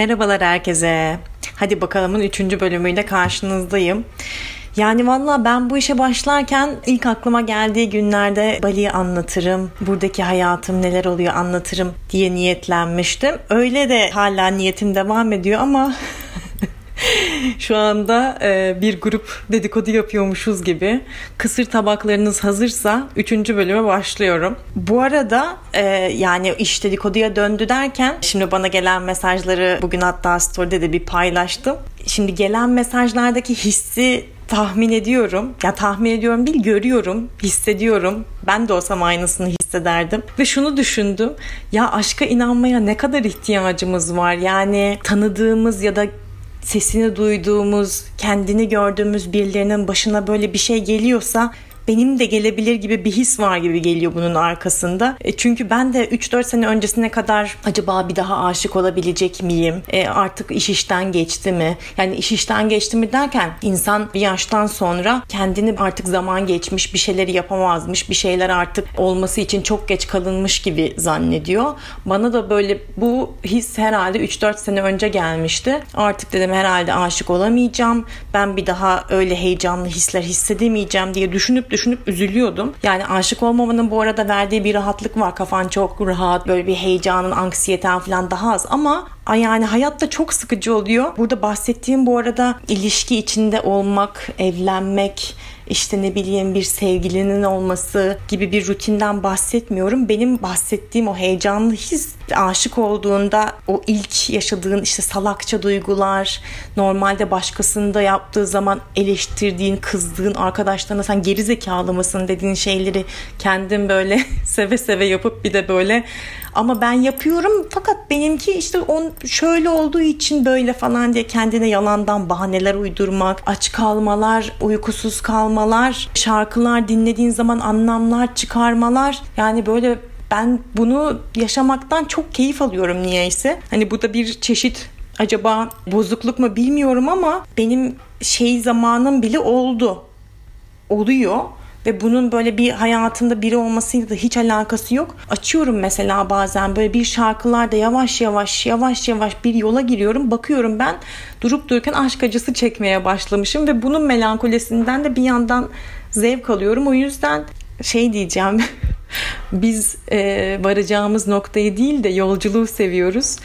Merhabalar herkese. Hadi bakalımın 3. bölümüyle karşınızdayım. Yani valla ben bu işe başlarken ilk aklıma geldiği günlerde Bali'yi anlatırım. Buradaki hayatım neler oluyor anlatırım diye niyetlenmiştim. Öyle de hala niyetim devam ediyor ama Şu anda e, bir grup dedikodu yapıyormuşuz gibi. Kısır tabaklarınız hazırsa 3. bölüme başlıyorum. Bu arada e, yani iş dedikoduya döndü derken şimdi bana gelen mesajları bugün hatta story'de de bir paylaştım. Şimdi gelen mesajlardaki hissi tahmin ediyorum. Ya tahmin ediyorum değil görüyorum, hissediyorum. Ben de olsam aynısını hissederdim. Ve şunu düşündüm. Ya aşka inanmaya ne kadar ihtiyacımız var? Yani tanıdığımız ya da sesini duyduğumuz, kendini gördüğümüz birilerinin başına böyle bir şey geliyorsa benim de gelebilir gibi bir his var gibi geliyor bunun arkasında. E çünkü ben de 3-4 sene öncesine kadar acaba bir daha aşık olabilecek miyim? E artık iş işten geçti mi? Yani iş işten geçti mi derken insan bir yaştan sonra kendini artık zaman geçmiş, bir şeyleri yapamazmış, bir şeyler artık olması için çok geç kalınmış gibi zannediyor. Bana da böyle bu his herhalde 3-4 sene önce gelmişti. Artık dedim herhalde aşık olamayacağım. Ben bir daha öyle heyecanlı hisler hissedemeyeceğim diye düşünüp düşünüp üzülüyordum. Yani aşık olmamanın bu arada verdiği bir rahatlık var. Kafan çok rahat, böyle bir heyecanın, anksiyeten falan daha az ama yani hayatta çok sıkıcı oluyor. Burada bahsettiğim bu arada ilişki içinde olmak, evlenmek, işte ne bileyim bir sevgilinin olması gibi bir rutinden bahsetmiyorum. Benim bahsettiğim o heyecanlı his aşık olduğunda o ilk yaşadığın işte salakça duygular, normalde başkasında yaptığı zaman eleştirdiğin, kızdığın arkadaşlarına sen geri zekalı mısın dediğin şeyleri kendin böyle seve seve yapıp bir de böyle ama ben yapıyorum fakat benimki işte on şöyle olduğu için böyle falan diye kendine yalandan bahaneler uydurmak, aç kalmalar, uykusuz kalmalar, şarkılar dinlediğin zaman anlamlar çıkarmalar. Yani böyle ben bunu yaşamaktan çok keyif alıyorum niyeyse. Hani bu da bir çeşit acaba bozukluk mu bilmiyorum ama benim şey zamanım bile oldu. Oluyor ve bunun böyle bir hayatımda biri olmasıyla da hiç alakası yok. Açıyorum mesela bazen böyle bir şarkılarda yavaş yavaş yavaş yavaş bir yola giriyorum. Bakıyorum ben durup dururken aşk acısı çekmeye başlamışım ve bunun melankolisinden de bir yandan zevk alıyorum. O yüzden şey diyeceğim biz e, varacağımız noktayı değil de yolculuğu seviyoruz.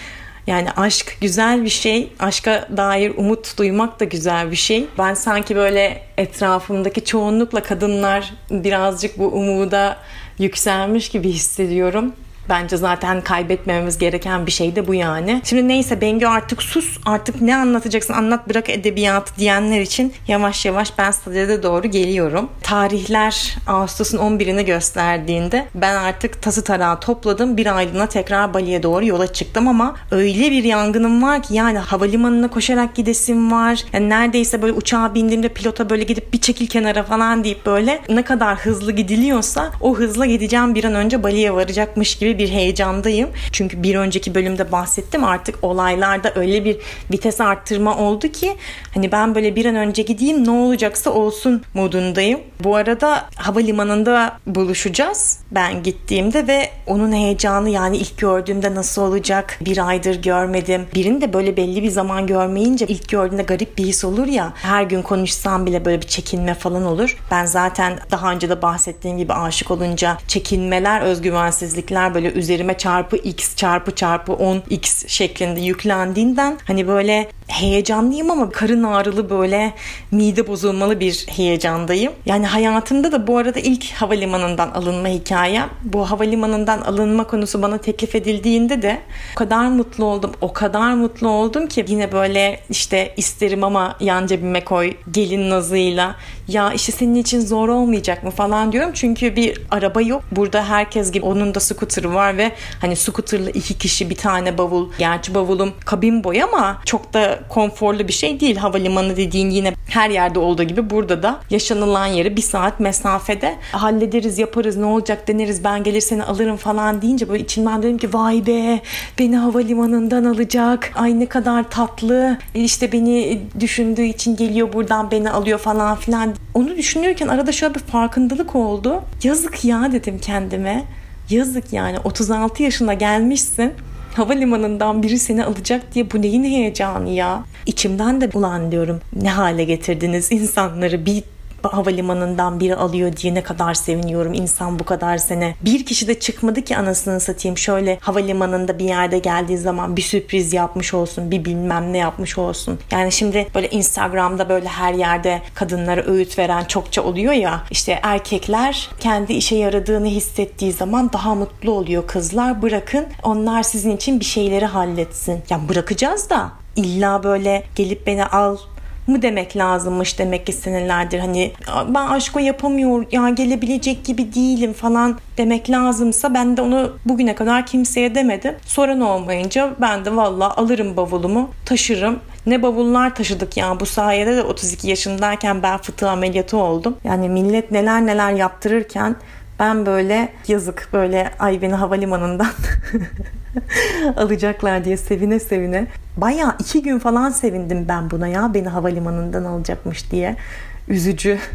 Yani aşk güzel bir şey. Aşka dair umut duymak da güzel bir şey. Ben sanki böyle etrafımdaki çoğunlukla kadınlar birazcık bu umuda yükselmiş gibi hissediyorum. Bence zaten kaybetmememiz gereken bir şey de bu yani. Şimdi neyse Bengü artık sus artık ne anlatacaksın anlat bırak edebiyatı diyenler için yavaş yavaş ben sadede doğru geliyorum. Tarihler Ağustos'un 11'ini gösterdiğinde ben artık tası tarağı topladım. Bir aylığına tekrar Bali'ye doğru yola çıktım ama öyle bir yangınım var ki yani havalimanına koşarak gidesim var. Yani neredeyse böyle uçağa bindiğimde pilota böyle gidip bir çekil kenara falan deyip böyle ne kadar hızlı gidiliyorsa o hızla gideceğim bir an önce Bali'ye varacakmış gibi bir heyecandayım. Çünkü bir önceki bölümde bahsettim artık olaylarda öyle bir vites arttırma oldu ki hani ben böyle bir an önce gideyim ne olacaksa olsun modundayım. Bu arada havalimanında buluşacağız ben gittiğimde ve onun heyecanı yani ilk gördüğümde nasıl olacak bir aydır görmedim. Birini de böyle belli bir zaman görmeyince ilk gördüğünde garip bir his olur ya her gün konuşsam bile böyle bir çekinme falan olur. Ben zaten daha önce de bahsettiğim gibi aşık olunca çekinmeler, özgüvensizlikler böyle böyle üzerime çarpı x çarpı çarpı 10 x şeklinde yüklendiğinden hani böyle heyecanlıyım ama karın ağrılı böyle mide bozulmalı bir heyecandayım. Yani hayatımda da bu arada ilk havalimanından alınma hikayem. Bu havalimanından alınma konusu bana teklif edildiğinde de o kadar mutlu oldum. O kadar mutlu oldum ki yine böyle işte isterim ama yan cebime koy gelin nazıyla. Ya işte senin için zor olmayacak mı falan diyorum. Çünkü bir araba yok. Burada herkes gibi onun da scooter'ı var ve hani scooter'lı iki kişi bir tane bavul. Gerçi bavulum kabin boy ama çok da konforlu bir şey değil. Havalimanı dediğin yine her yerde olduğu gibi burada da yaşanılan yeri bir saat mesafede hallederiz yaparız ne olacak deneriz ben gelir seni alırım falan deyince böyle içimden dedim ki vay be beni havalimanından alacak. Ay ne kadar tatlı. İşte beni düşündüğü için geliyor buradan beni alıyor falan filan. Onu düşünürken arada şöyle bir farkındalık oldu. Yazık ya dedim kendime. Yazık yani. 36 yaşına gelmişsin havalimanından biri seni alacak diye bu neyin heyecanı ya? İçimden de ulan diyorum ne hale getirdiniz insanları bir havalimanından biri alıyor diye ne kadar seviniyorum insan bu kadar sene. Bir kişi de çıkmadı ki anasını satayım şöyle havalimanında bir yerde geldiği zaman bir sürpriz yapmış olsun bir bilmem ne yapmış olsun. Yani şimdi böyle Instagram'da böyle her yerde kadınlara öğüt veren çokça oluyor ya işte erkekler kendi işe yaradığını hissettiği zaman daha mutlu oluyor kızlar bırakın onlar sizin için bir şeyleri halletsin. Yani bırakacağız da illa böyle gelip beni al mı demek lazımmış demek ki senelerdir hani ben aşko yapamıyorum ya gelebilecek gibi değilim falan demek lazımsa ben de onu bugüne kadar kimseye demedim. Soran olmayınca ben de valla alırım bavulumu taşırım. Ne bavullar taşıdık ya bu sayede de 32 yaşındayken bel fıtığı ameliyatı oldum. Yani millet neler neler yaptırırken ben böyle yazık böyle ay beni havalimanından alacaklar diye sevine sevine. Baya iki gün falan sevindim ben buna ya beni havalimanından alacakmış diye. Üzücü.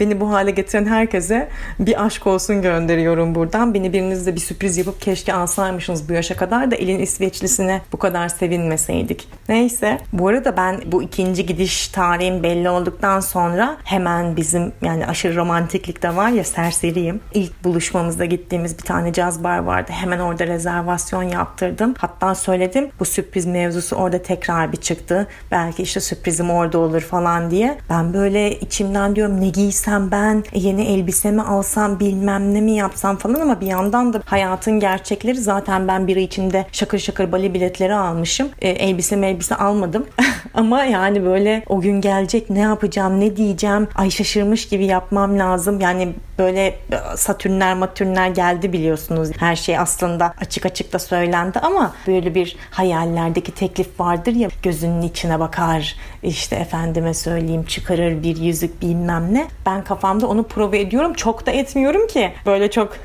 Beni bu hale getiren herkese bir aşk olsun gönderiyorum buradan. Beni biriniz de bir sürpriz yapıp keşke alsaymışsınız bu yaşa kadar da elin İsveçlisine bu kadar sevinmeseydik. Neyse bu arada ben bu ikinci gidiş tarihim belli olduktan sonra hemen bizim yani aşırı romantiklik de var ya serseriyim. İlk buluşmamızda gittiğimiz bir tane caz bar vardı. Hemen orada rezervasyon yaptırdım. Hatta söyledim bu sürpriz mevzusu orada tekrar bir çıktı. Belki işte sürprizim orada olur falan diye. Ben böyle içimden diyorum ne giysem ben yeni elbisemi alsam bilmem ne mi yapsam falan ama bir yandan da hayatın gerçekleri zaten ben biri içinde şakır şakır bali biletleri almışım. E, elbise elbise almadım ama yani böyle o gün gelecek ne yapacağım ne diyeceğim ay şaşırmış gibi yapmam lazım. Yani böyle e, satürnler matürnler geldi biliyorsunuz. Her şey aslında açık açık da söylendi ama böyle bir hayallerdeki teklif vardır ya gözünün içine bakar işte efendime söyleyeyim çıkarır bir yüzük bilmem ne. Ben kafamda onu prova ediyorum. Çok da etmiyorum ki. Böyle çok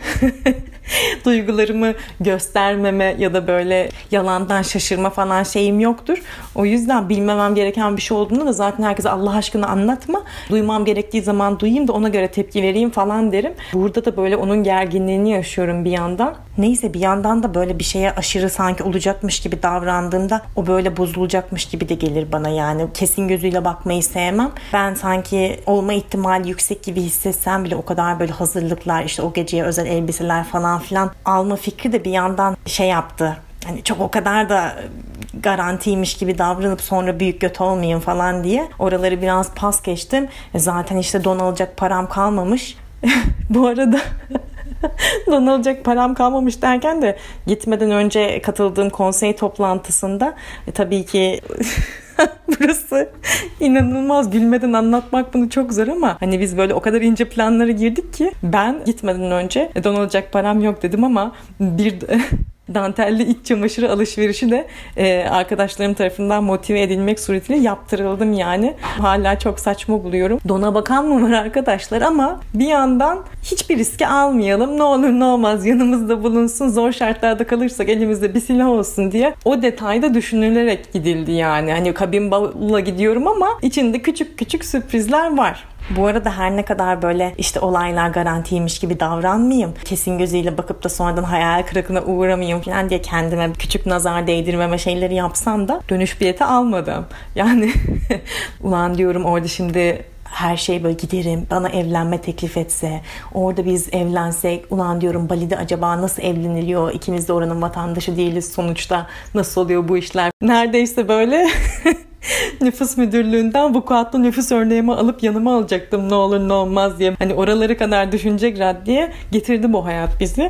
duygularımı göstermeme ya da böyle yalandan şaşırma falan şeyim yoktur. O yüzden bilmemem gereken bir şey olduğunda da zaten herkese Allah aşkına anlatma. Duymam gerektiği zaman duyayım da ona göre tepki vereyim falan derim. Burada da böyle onun gerginliğini yaşıyorum bir yandan. Neyse bir yandan da böyle bir şeye aşırı sanki olacakmış gibi davrandığımda o böyle bozulacakmış gibi de gelir bana yani. Kesin gözüyle bakmayı sevmem. Ben sanki olma ihtimali yüksek gibi hissetsem bile o kadar böyle hazırlıklar işte o geceye özel elbiseler falan filan alma fikri de bir yandan şey yaptı. Hani çok o kadar da garantiymiş gibi davranıp sonra büyük göt olmayayım falan diye oraları biraz pas geçtim. E zaten işte don alacak param kalmamış. Bu arada don alacak param kalmamış derken de gitmeden önce katıldığım konsey toplantısında e, tabii ki Burası inanılmaz. Gülmeden anlatmak bunu çok zor ama hani biz böyle o kadar ince planlara girdik ki ben gitmeden önce don alacak param yok dedim ama bir dantelli iç çamaşırı alışverişi de e, arkadaşlarım tarafından motive edilmek suretiyle yaptırıldım yani. Hala çok saçma buluyorum. Dona bakan mı var arkadaşlar ama bir yandan hiçbir riski almayalım. Ne olur ne olmaz yanımızda bulunsun. Zor şartlarda kalırsak elimizde bir silah olsun diye o detayda düşünülerek gidildi yani. Hani kabin bavulla gidiyorum ama içinde küçük küçük sürprizler var. Bu arada her ne kadar böyle işte olaylar garantiymiş gibi davranmayayım. Kesin gözüyle bakıp da sonradan hayal kırıklığına uğramayayım falan diye kendime küçük nazar değdirmeme şeyleri yapsam da dönüş bileti almadım. Yani ulan diyorum orada şimdi her şey böyle giderim bana evlenme teklif etse orada biz evlensek ulan diyorum Bali'de acaba nasıl evleniliyor ikimiz de oranın vatandaşı değiliz sonuçta nasıl oluyor bu işler neredeyse böyle nüfus müdürlüğünden vukuatlı nüfus örneğimi alıp yanıma alacaktım ne olur ne olmaz diye. Hani oraları kadar düşünecek raddeye getirdi bu hayat bizi.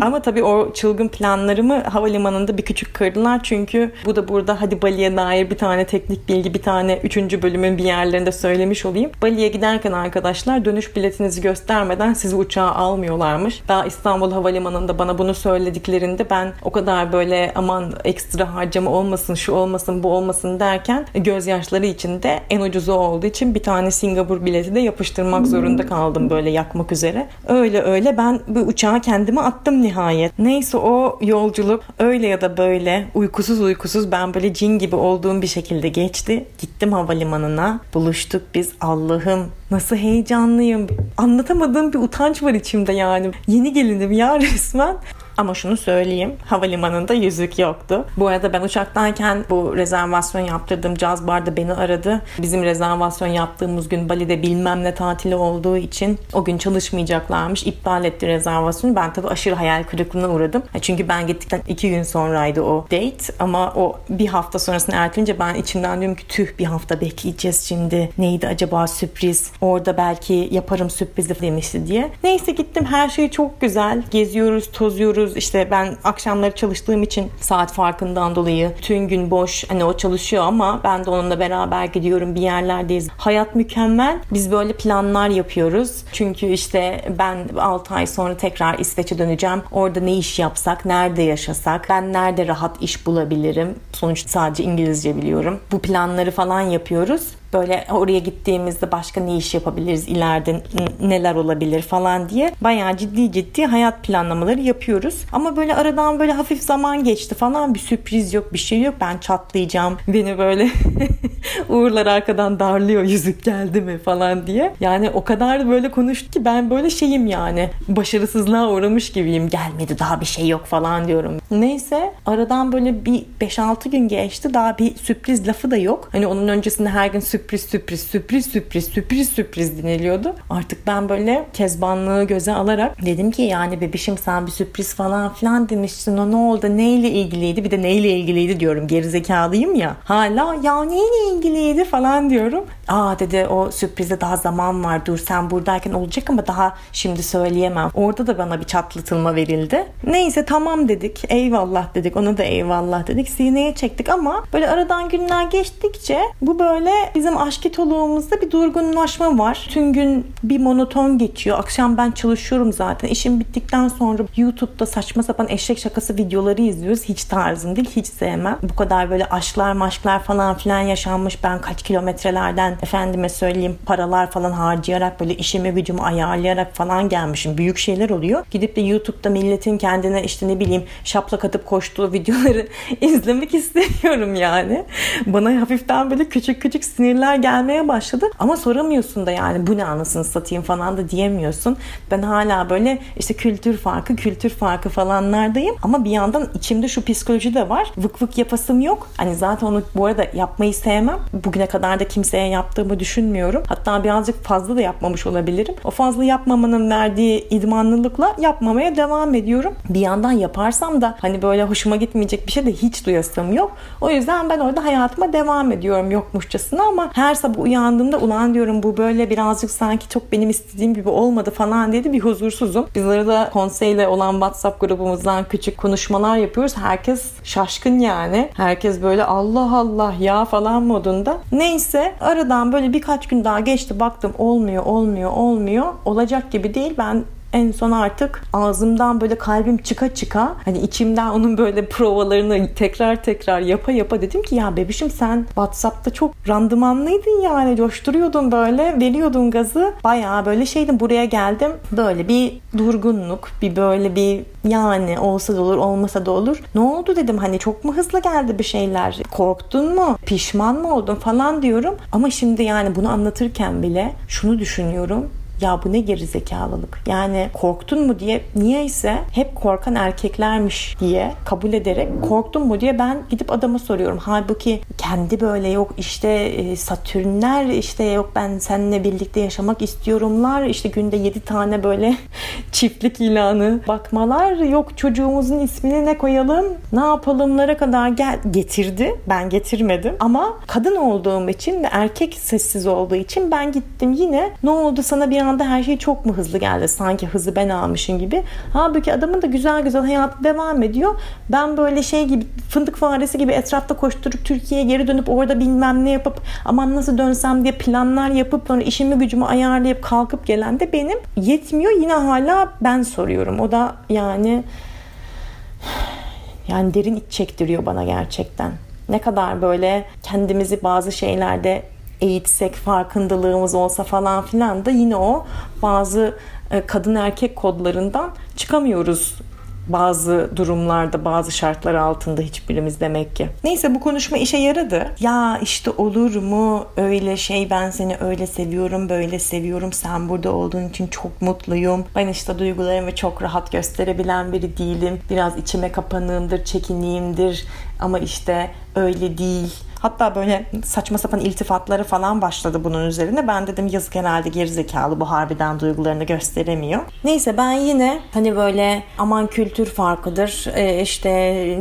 Ama tabii o çılgın planlarımı havalimanında bir küçük kırdılar. Çünkü bu da burada hadi Bali'ye dair bir tane teknik bilgi, bir tane üçüncü bölümün bir yerlerinde söylemiş olayım. Bali'ye giderken arkadaşlar dönüş biletinizi göstermeden sizi uçağa almıyorlarmış. Daha İstanbul Havalimanı'nda bana bunu söylediklerinde ben o kadar böyle aman ekstra harcama olmasın, şu olmasın, bu olmasın derken gözyaşları içinde en ucuzu olduğu için bir tane Singapur bileti de yapıştırmak zorunda kaldım böyle yakmak üzere. Öyle öyle ben bu uçağa kendimi attım nihayet. Neyse o yolculuk öyle ya da böyle uykusuz uykusuz ben böyle cin gibi olduğum bir şekilde geçti. Gittim havalimanına. Buluştuk biz. Allah'ım nasıl heyecanlıyım. Anlatamadığım bir utanç var içimde yani. Yeni gelinim ya resmen. Ama şunu söyleyeyim. Havalimanında yüzük yoktu. Bu arada ben uçaktayken bu rezervasyon yaptırdığım caz barda beni aradı. Bizim rezervasyon yaptığımız gün Bali'de bilmem ne tatili olduğu için o gün çalışmayacaklarmış. İptal etti rezervasyonu. Ben tabii aşırı hayal kırıklığına uğradım. Çünkü ben gittikten iki gün sonraydı o date. Ama o bir hafta sonrasını ertelince ben içimden diyorum ki tüh bir hafta bekleyeceğiz şimdi. Neydi acaba sürpriz? Orada belki yaparım sürprizi demişti diye. Neyse gittim her şey çok güzel. Geziyoruz, tozuyoruz. İşte ben akşamları çalıştığım için saat farkından dolayı tüm gün boş. Hani o çalışıyor ama ben de onunla beraber gidiyorum bir yerlerdeyiz. Hayat mükemmel. Biz böyle planlar yapıyoruz. Çünkü işte ben 6 ay sonra tekrar İsveç'e döneceğim. Orada ne iş yapsak, nerede yaşasak, ben nerede rahat iş bulabilirim. Sonuçta sadece İngilizce biliyorum. Bu planları falan yapıyoruz böyle oraya gittiğimizde başka ne iş yapabiliriz ileride neler olabilir falan diye bayağı ciddi ciddi hayat planlamaları yapıyoruz. Ama böyle aradan böyle hafif zaman geçti falan bir sürpriz yok bir şey yok ben çatlayacağım beni böyle uğurlar arkadan darlıyor yüzük geldi mi falan diye. Yani o kadar böyle konuştu ki ben böyle şeyim yani başarısızlığa uğramış gibiyim gelmedi daha bir şey yok falan diyorum. Neyse aradan böyle bir 5-6 gün geçti daha bir sürpriz lafı da yok. Hani onun öncesinde her gün sürpriz sürpriz sürpriz sürpriz sürpriz sürpriz sürpriz diniliyordu. Artık ben böyle kezbanlığı göze alarak dedim ki yani bebişim sen bir sürpriz falan filan demiştin o ne oldu neyle ilgiliydi bir de neyle ilgiliydi diyorum gerizekalıyım ya. Hala ya neyle ilgiliydi falan diyorum. Aa dedi o sürprize daha zaman var dur sen buradayken olacak ama daha şimdi söyleyemem. Orada da bana bir çatlatılma verildi. Neyse tamam dedik eyvallah dedik ona da eyvallah dedik sineye çektik ama böyle aradan günler geçtikçe bu böyle bizim aşketoluğumuzda bir durgunlaşma var. Tüm gün bir monoton geçiyor. Akşam ben çalışıyorum zaten. İşim bittikten sonra YouTube'da saçma sapan eşek şakası videoları izliyoruz. Hiç tarzım değil. Hiç sevmem. Bu kadar böyle aşklar maşklar falan filan yaşanmış. Ben kaç kilometrelerden efendime söyleyeyim paralar falan harcayarak böyle işimi gücümü ayarlayarak falan gelmişim. Büyük şeyler oluyor. Gidip de YouTube'da milletin kendine işte ne bileyim şaplak atıp koştuğu videoları izlemek istemiyorum yani. Bana hafiften böyle küçük küçük sinirler şeyler gelmeye başladı. Ama soramıyorsun da yani bu ne anasını satayım falan da diyemiyorsun. Ben hala böyle işte kültür farkı, kültür farkı falanlardayım. Ama bir yandan içimde şu psikoloji de var. Vık vık yapasım yok. Hani zaten onu bu arada yapmayı sevmem. Bugüne kadar da kimseye yaptığımı düşünmüyorum. Hatta birazcık fazla da yapmamış olabilirim. O fazla yapmamanın verdiği idmanlılıkla yapmamaya devam ediyorum. Bir yandan yaparsam da hani böyle hoşuma gitmeyecek bir şey de hiç duyasım yok. O yüzden ben orada hayatıma devam ediyorum yokmuşçasına ama her sabah uyandığımda ulan diyorum bu böyle birazcık sanki çok benim istediğim gibi olmadı falan dedi bir huzursuzum. Biz arada konseyle olan WhatsApp grubumuzdan küçük konuşmalar yapıyoruz. Herkes şaşkın yani. Herkes böyle Allah Allah ya falan modunda. Neyse aradan böyle birkaç gün daha geçti baktım olmuyor olmuyor olmuyor. Olacak gibi değil. Ben en son artık ağzımdan böyle kalbim çıka çıka hani içimden onun böyle provalarını tekrar tekrar yapa yapa dedim ki ya bebişim sen Whatsapp'ta çok randımanlıydın yani coşturuyordun böyle veriyordun gazı. Bayağı böyle şeydim buraya geldim. Böyle bir durgunluk bir böyle bir yani olsa da olur olmasa da olur. Ne oldu? dedim. Hani çok mu hızlı geldi bir şeyler? Korktun mu? Pişman mı oldun falan diyorum. Ama şimdi yani bunu anlatırken bile şunu düşünüyorum ya bu ne gerizekalılık. Yani korktun mu diye niyeyse hep korkan erkeklermiş diye kabul ederek korktun mu diye ben gidip adama soruyorum. Halbuki kendi böyle yok işte e, Satürnler işte yok ben seninle birlikte yaşamak istiyorumlar işte günde 7 tane böyle çiftlik ilanı bakmalar yok çocuğumuzun ismini ne koyalım ne yapalımlara kadar gel getirdi ben getirmedim ama kadın olduğum için ve erkek sessiz olduğu için ben gittim yine ne oldu sana bir anda her şey çok mu hızlı geldi? Sanki hızı ben almışım gibi. Halbuki adamın da güzel güzel hayatı devam ediyor. Ben böyle şey gibi fındık faresi gibi etrafta koşturup Türkiye'ye geri dönüp orada bilmem ne yapıp aman nasıl dönsem diye planlar yapıp sonra işimi gücümü ayarlayıp kalkıp gelen de benim yetmiyor. Yine hala ben soruyorum. O da yani yani derin iç çektiriyor bana gerçekten. Ne kadar böyle kendimizi bazı şeylerde eğitsek, farkındalığımız olsa falan filan da yine o bazı e, kadın erkek kodlarından çıkamıyoruz bazı durumlarda bazı şartlar altında hiçbirimiz demek ki. Neyse bu konuşma işe yaradı. Ya işte olur mu öyle şey ben seni öyle seviyorum böyle seviyorum sen burada olduğun için çok mutluyum. Ben işte duygularımı çok rahat gösterebilen biri değilim. Biraz içime kapanığımdır, çekiniyimdir ama işte öyle değil Hatta böyle saçma sapan iltifatları falan başladı bunun üzerine. Ben dedim yazık herhalde gerizekalı bu harbiden duygularını gösteremiyor. Neyse ben yine hani böyle aman kültür farkıdır e, işte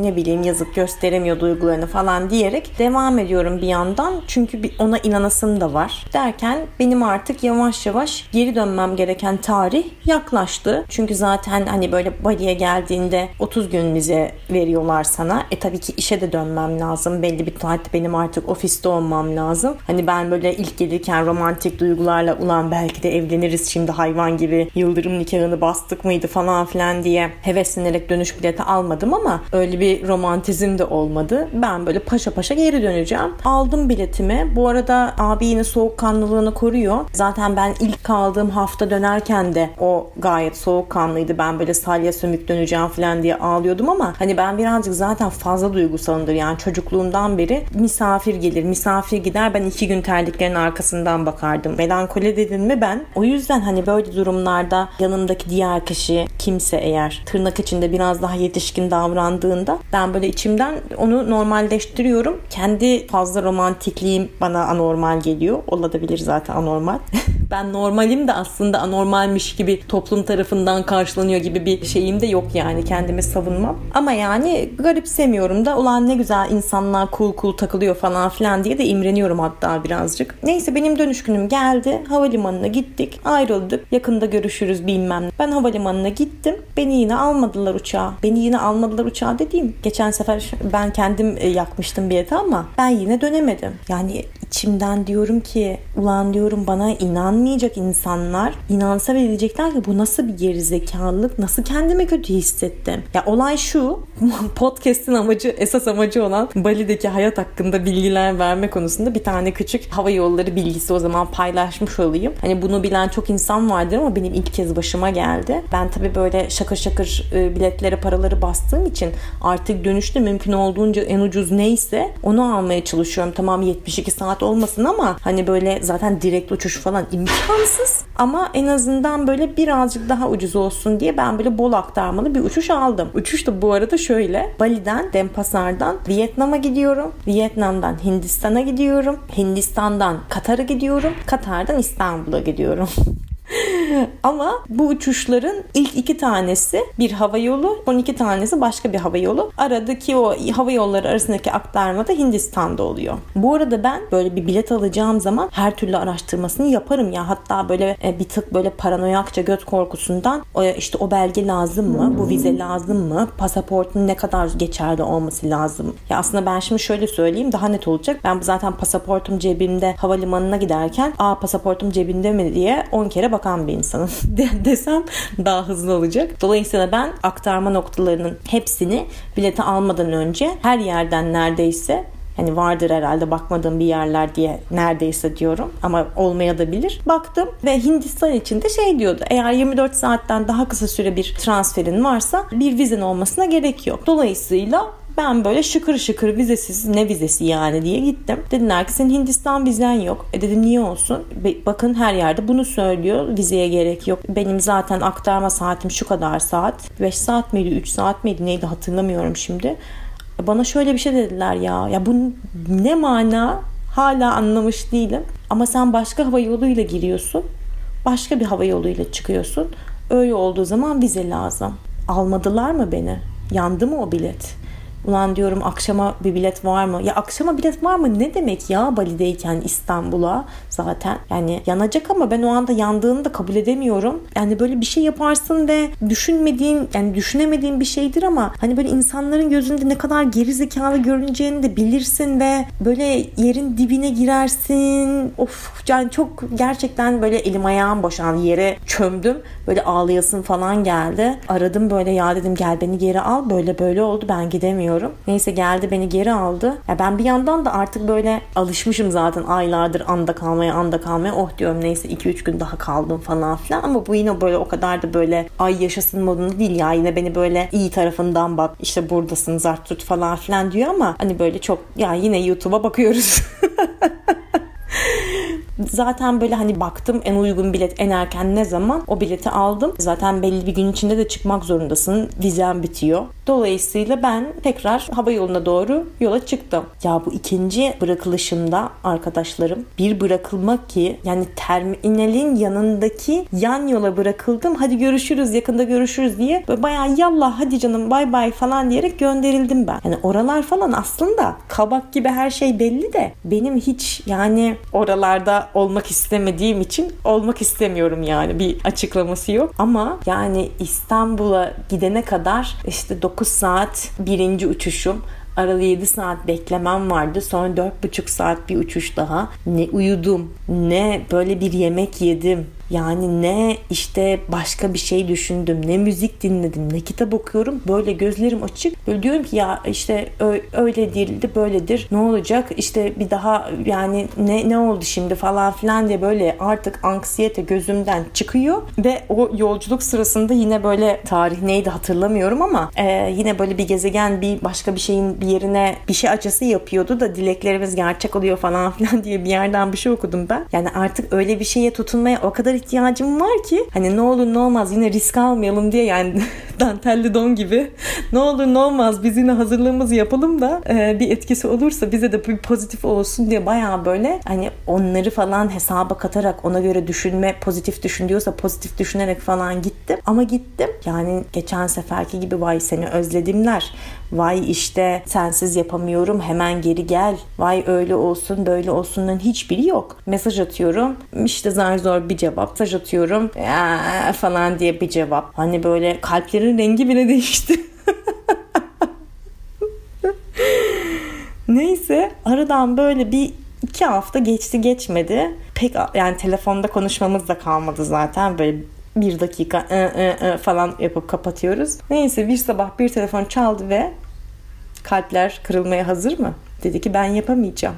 ne bileyim yazık gösteremiyor duygularını falan diyerek devam ediyorum bir yandan. Çünkü ona inanasım da var. Derken benim artık yavaş yavaş geri dönmem gereken tarih yaklaştı. Çünkü zaten hani böyle Bali'ye geldiğinde 30 gün vize veriyorlar sana. E tabii ki işe de dönmem lazım. Belli bir tarihte benim artık ofiste olmam lazım. Hani ben böyle ilk gelirken romantik duygularla ulan belki de evleniriz şimdi hayvan gibi yıldırım nikahını bastık mıydı falan filan diye heveslenerek dönüş bileti almadım ama öyle bir romantizm de olmadı. Ben böyle paşa paşa geri döneceğim. Aldım biletimi. Bu arada abi yine soğukkanlılığını koruyor. Zaten ben ilk kaldığım hafta dönerken de o gayet soğukkanlıydı. Ben böyle salya sömük döneceğim falan diye ağlıyordum ama hani ben birazcık zaten fazla duygusalımdır. Yani çocukluğumdan beri mis misafir gelir, misafir gider. Ben iki gün terliklerin arkasından bakardım. Melankoli dedin mi ben? O yüzden hani böyle durumlarda yanımdaki diğer kişi kimse eğer tırnak içinde biraz daha yetişkin davrandığında ben böyle içimden onu normalleştiriyorum. Kendi fazla romantikliğim bana anormal geliyor. Olabilir zaten anormal. ben normalim de aslında anormalmiş gibi toplum tarafından karşılanıyor gibi bir şeyim de yok yani kendimi savunmam. Ama yani garipsemiyorum da ulan ne güzel insanlar cool cool takılıyor falan filan diye de imreniyorum hatta birazcık. Neyse benim dönüş günüm geldi. Havalimanına gittik. Ayrıldık. Yakında görüşürüz bilmem. Ben havalimanına gittim. Beni yine almadılar uçağa. Beni yine almadılar uçağa dediğim. Geçen sefer ben kendim e, yakmıştım bileti ama ben yine dönemedim. Yani içimden diyorum ki ulan diyorum bana inanmayacak insanlar inansa ve diyecekler ki bu nasıl bir gerizekalılık nasıl kendimi kötü hissettim. Ya olay şu podcast'in amacı esas amacı olan Bali'deki hayat hakkında bilgiler verme konusunda bir tane küçük hava yolları bilgisi o zaman paylaşmış olayım. Hani bunu bilen çok insan vardır ama benim ilk kez başıma geldi. Ben tabii böyle şakır şakır e, biletlere paraları bastığım için artık dönüşte mümkün olduğunca en ucuz neyse onu almaya çalışıyorum. Tamam 72 saat saat olmasın ama hani böyle zaten direkt uçuş falan imkansız. Ama en azından böyle birazcık daha ucuz olsun diye ben böyle bol aktarmalı bir uçuş aldım. Uçuş da bu arada şöyle. Bali'den, Denpasar'dan Vietnam'a gidiyorum. Vietnam'dan Hindistan'a gidiyorum. Hindistan'dan Katar'a gidiyorum. Katar'dan İstanbul'a gidiyorum. Ama bu uçuşların ilk iki tanesi bir hava yolu, 12 tanesi başka bir hava yolu. Aradaki o hava yolları arasındaki aktarma da Hindistan'da oluyor. Bu arada ben böyle bir bilet alacağım zaman her türlü araştırmasını yaparım ya. Hatta böyle e, bir tık böyle paranoyakça göt korkusundan işte o belge lazım mı? Bu vize lazım mı? Pasaportun ne kadar geçerli olması lazım? Ya aslında ben şimdi şöyle söyleyeyim daha net olacak. Ben zaten pasaportum cebimde havalimanına giderken aa pasaportum cebinde mi diye 10 kere bakan bir insanım desem daha hızlı olacak. Dolayısıyla ben aktarma noktalarının hepsini bileti almadan önce her yerden neredeyse hani vardır herhalde bakmadığım bir yerler diye neredeyse diyorum ama olmaya da bilir. Baktım ve Hindistan için de şey diyordu. Eğer 24 saatten daha kısa süre bir transferin varsa bir vizen olmasına gerek yok. Dolayısıyla ben böyle şıkır şıkır vizesiz ne vizesi yani diye gittim. Dediler ki senin Hindistan vizen yok. E dedim niye olsun? Bakın her yerde bunu söylüyor. Vizeye gerek yok. Benim zaten aktarma saatim şu kadar saat. 5 saat miydi 3 saat miydi neydi hatırlamıyorum şimdi. E bana şöyle bir şey dediler ya. Ya bu ne mana? Hala anlamış değilim. Ama sen başka hava yoluyla giriyorsun. Başka bir hava yoluyla çıkıyorsun. Öyle olduğu zaman vize lazım. Almadılar mı beni? Yandı mı o bilet? Ulan diyorum akşama bir bilet var mı? Ya akşama bilet var mı? Ne demek ya Bali'deyken İstanbul'a zaten. Yani yanacak ama ben o anda yandığını da kabul edemiyorum. Yani böyle bir şey yaparsın ve düşünmediğin yani düşünemediğin bir şeydir ama hani böyle insanların gözünde ne kadar geri zekalı görüneceğini de bilirsin ve böyle yerin dibine girersin. Of yani çok gerçekten böyle elim ayağım boşandı yere çömdüm. Böyle ağlayasın falan geldi. Aradım böyle ya dedim gel beni geri al. Böyle böyle oldu ben gidemiyorum hatırlıyorum. Neyse geldi beni geri aldı. Ya ben bir yandan da artık böyle alışmışım zaten aylardır anda kalmaya anda kalmaya. Oh diyorum neyse 2-3 gün daha kaldım falan filan. Ama bu yine böyle o kadar da böyle ay yaşasın modunda değil ya. Yine beni böyle iyi tarafından bak işte buradasın zart tut falan filan diyor ama hani böyle çok ya yine YouTube'a bakıyoruz. Zaten böyle hani baktım en uygun bilet en erken ne zaman o bileti aldım. Zaten belli bir gün içinde de çıkmak zorundasın. Vizen bitiyor. Dolayısıyla ben tekrar hava yoluna doğru yola çıktım. Ya bu ikinci bırakılışımda arkadaşlarım bir bırakılmak ki yani terminalin yanındaki yan yola bırakıldım. Hadi görüşürüz yakında görüşürüz diye böyle bayağı yallah hadi canım bay bay falan diyerek gönderildim ben. Yani oralar falan aslında kabak gibi her şey belli de benim hiç yani oralarda olmak istemediğim için olmak istemiyorum yani bir açıklaması yok. Ama yani İstanbul'a gidene kadar işte 9 saat birinci uçuşum. Aralı 7 saat beklemem vardı. Sonra 4,5 saat bir uçuş daha. Ne uyudum, ne böyle bir yemek yedim. Yani ne işte başka bir şey düşündüm, ne müzik dinledim, ne kitap okuyorum. Böyle gözlerim açık. Böyle diyorum ki ya işte öyle değildi, böyledir. Ne olacak? İşte bir daha yani ne ne oldu şimdi falan filan diye böyle artık anksiyete gözümden çıkıyor ve o yolculuk sırasında yine böyle tarih neydi hatırlamıyorum ama e, yine böyle bir gezegen bir başka bir şeyin bir yerine bir şey acısı yapıyordu da dileklerimiz gerçek oluyor falan filan diye bir yerden bir şey okudum ben. Yani artık öyle bir şeye tutunmaya o kadar ihtiyacım var ki hani ne olur ne olmaz yine risk almayalım diye yani dantelli don gibi. Ne olur ne olmaz biz yine hazırlığımızı yapalım da e, bir etkisi olursa bize de bir pozitif olsun diye baya böyle hani onları falan hesaba katarak ona göre düşünme pozitif düşün diyorsa pozitif düşünerek falan gittim. Ama gittim. Yani geçen seferki gibi vay seni özledimler vay işte sensiz yapamıyorum hemen geri gel vay öyle olsun böyle olsundan hiçbiri yok mesaj atıyorum işte zar zor bir cevap mesaj atıyorum ya falan diye bir cevap hani böyle kalplerin rengi bile değişti Neyse aradan böyle bir iki hafta geçti geçmedi. Pek yani telefonda konuşmamız da kalmadı zaten. Böyle bir dakika ı, ı, ı falan yapıp kapatıyoruz. Neyse bir sabah bir telefon çaldı ve kalpler kırılmaya hazır mı? Dedi ki ben yapamayacağım.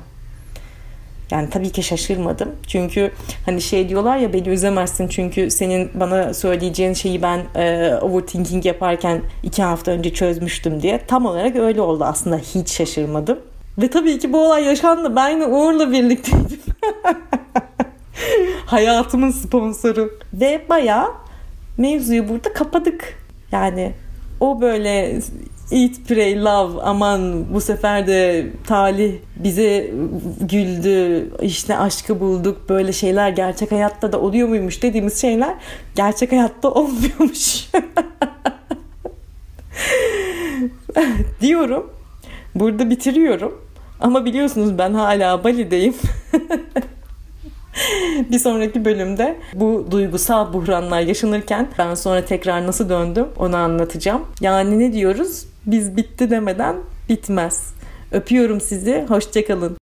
Yani tabii ki şaşırmadım. Çünkü hani şey diyorlar ya beni üzemezsin çünkü senin bana söyleyeceğin şeyi ben e, overthinking yaparken iki hafta önce çözmüştüm diye. Tam olarak öyle oldu aslında hiç şaşırmadım. Ve tabii ki bu olay yaşandı. Ben yine Uğur'la birlikteydim. Hayatımın sponsoru. Ve bayağı mevzuyu burada kapadık. Yani o böyle Eat, pray, love aman bu sefer de talih bize güldü işte aşkı bulduk böyle şeyler gerçek hayatta da oluyor muymuş dediğimiz şeyler gerçek hayatta olmuyormuş diyorum burada bitiriyorum ama biliyorsunuz ben hala Bali'deyim bir sonraki bölümde bu duygusal buhranlar yaşanırken ben sonra tekrar nasıl döndüm onu anlatacağım. Yani ne diyoruz? Biz bitti demeden bitmez. Öpüyorum sizi. Hoşçakalın.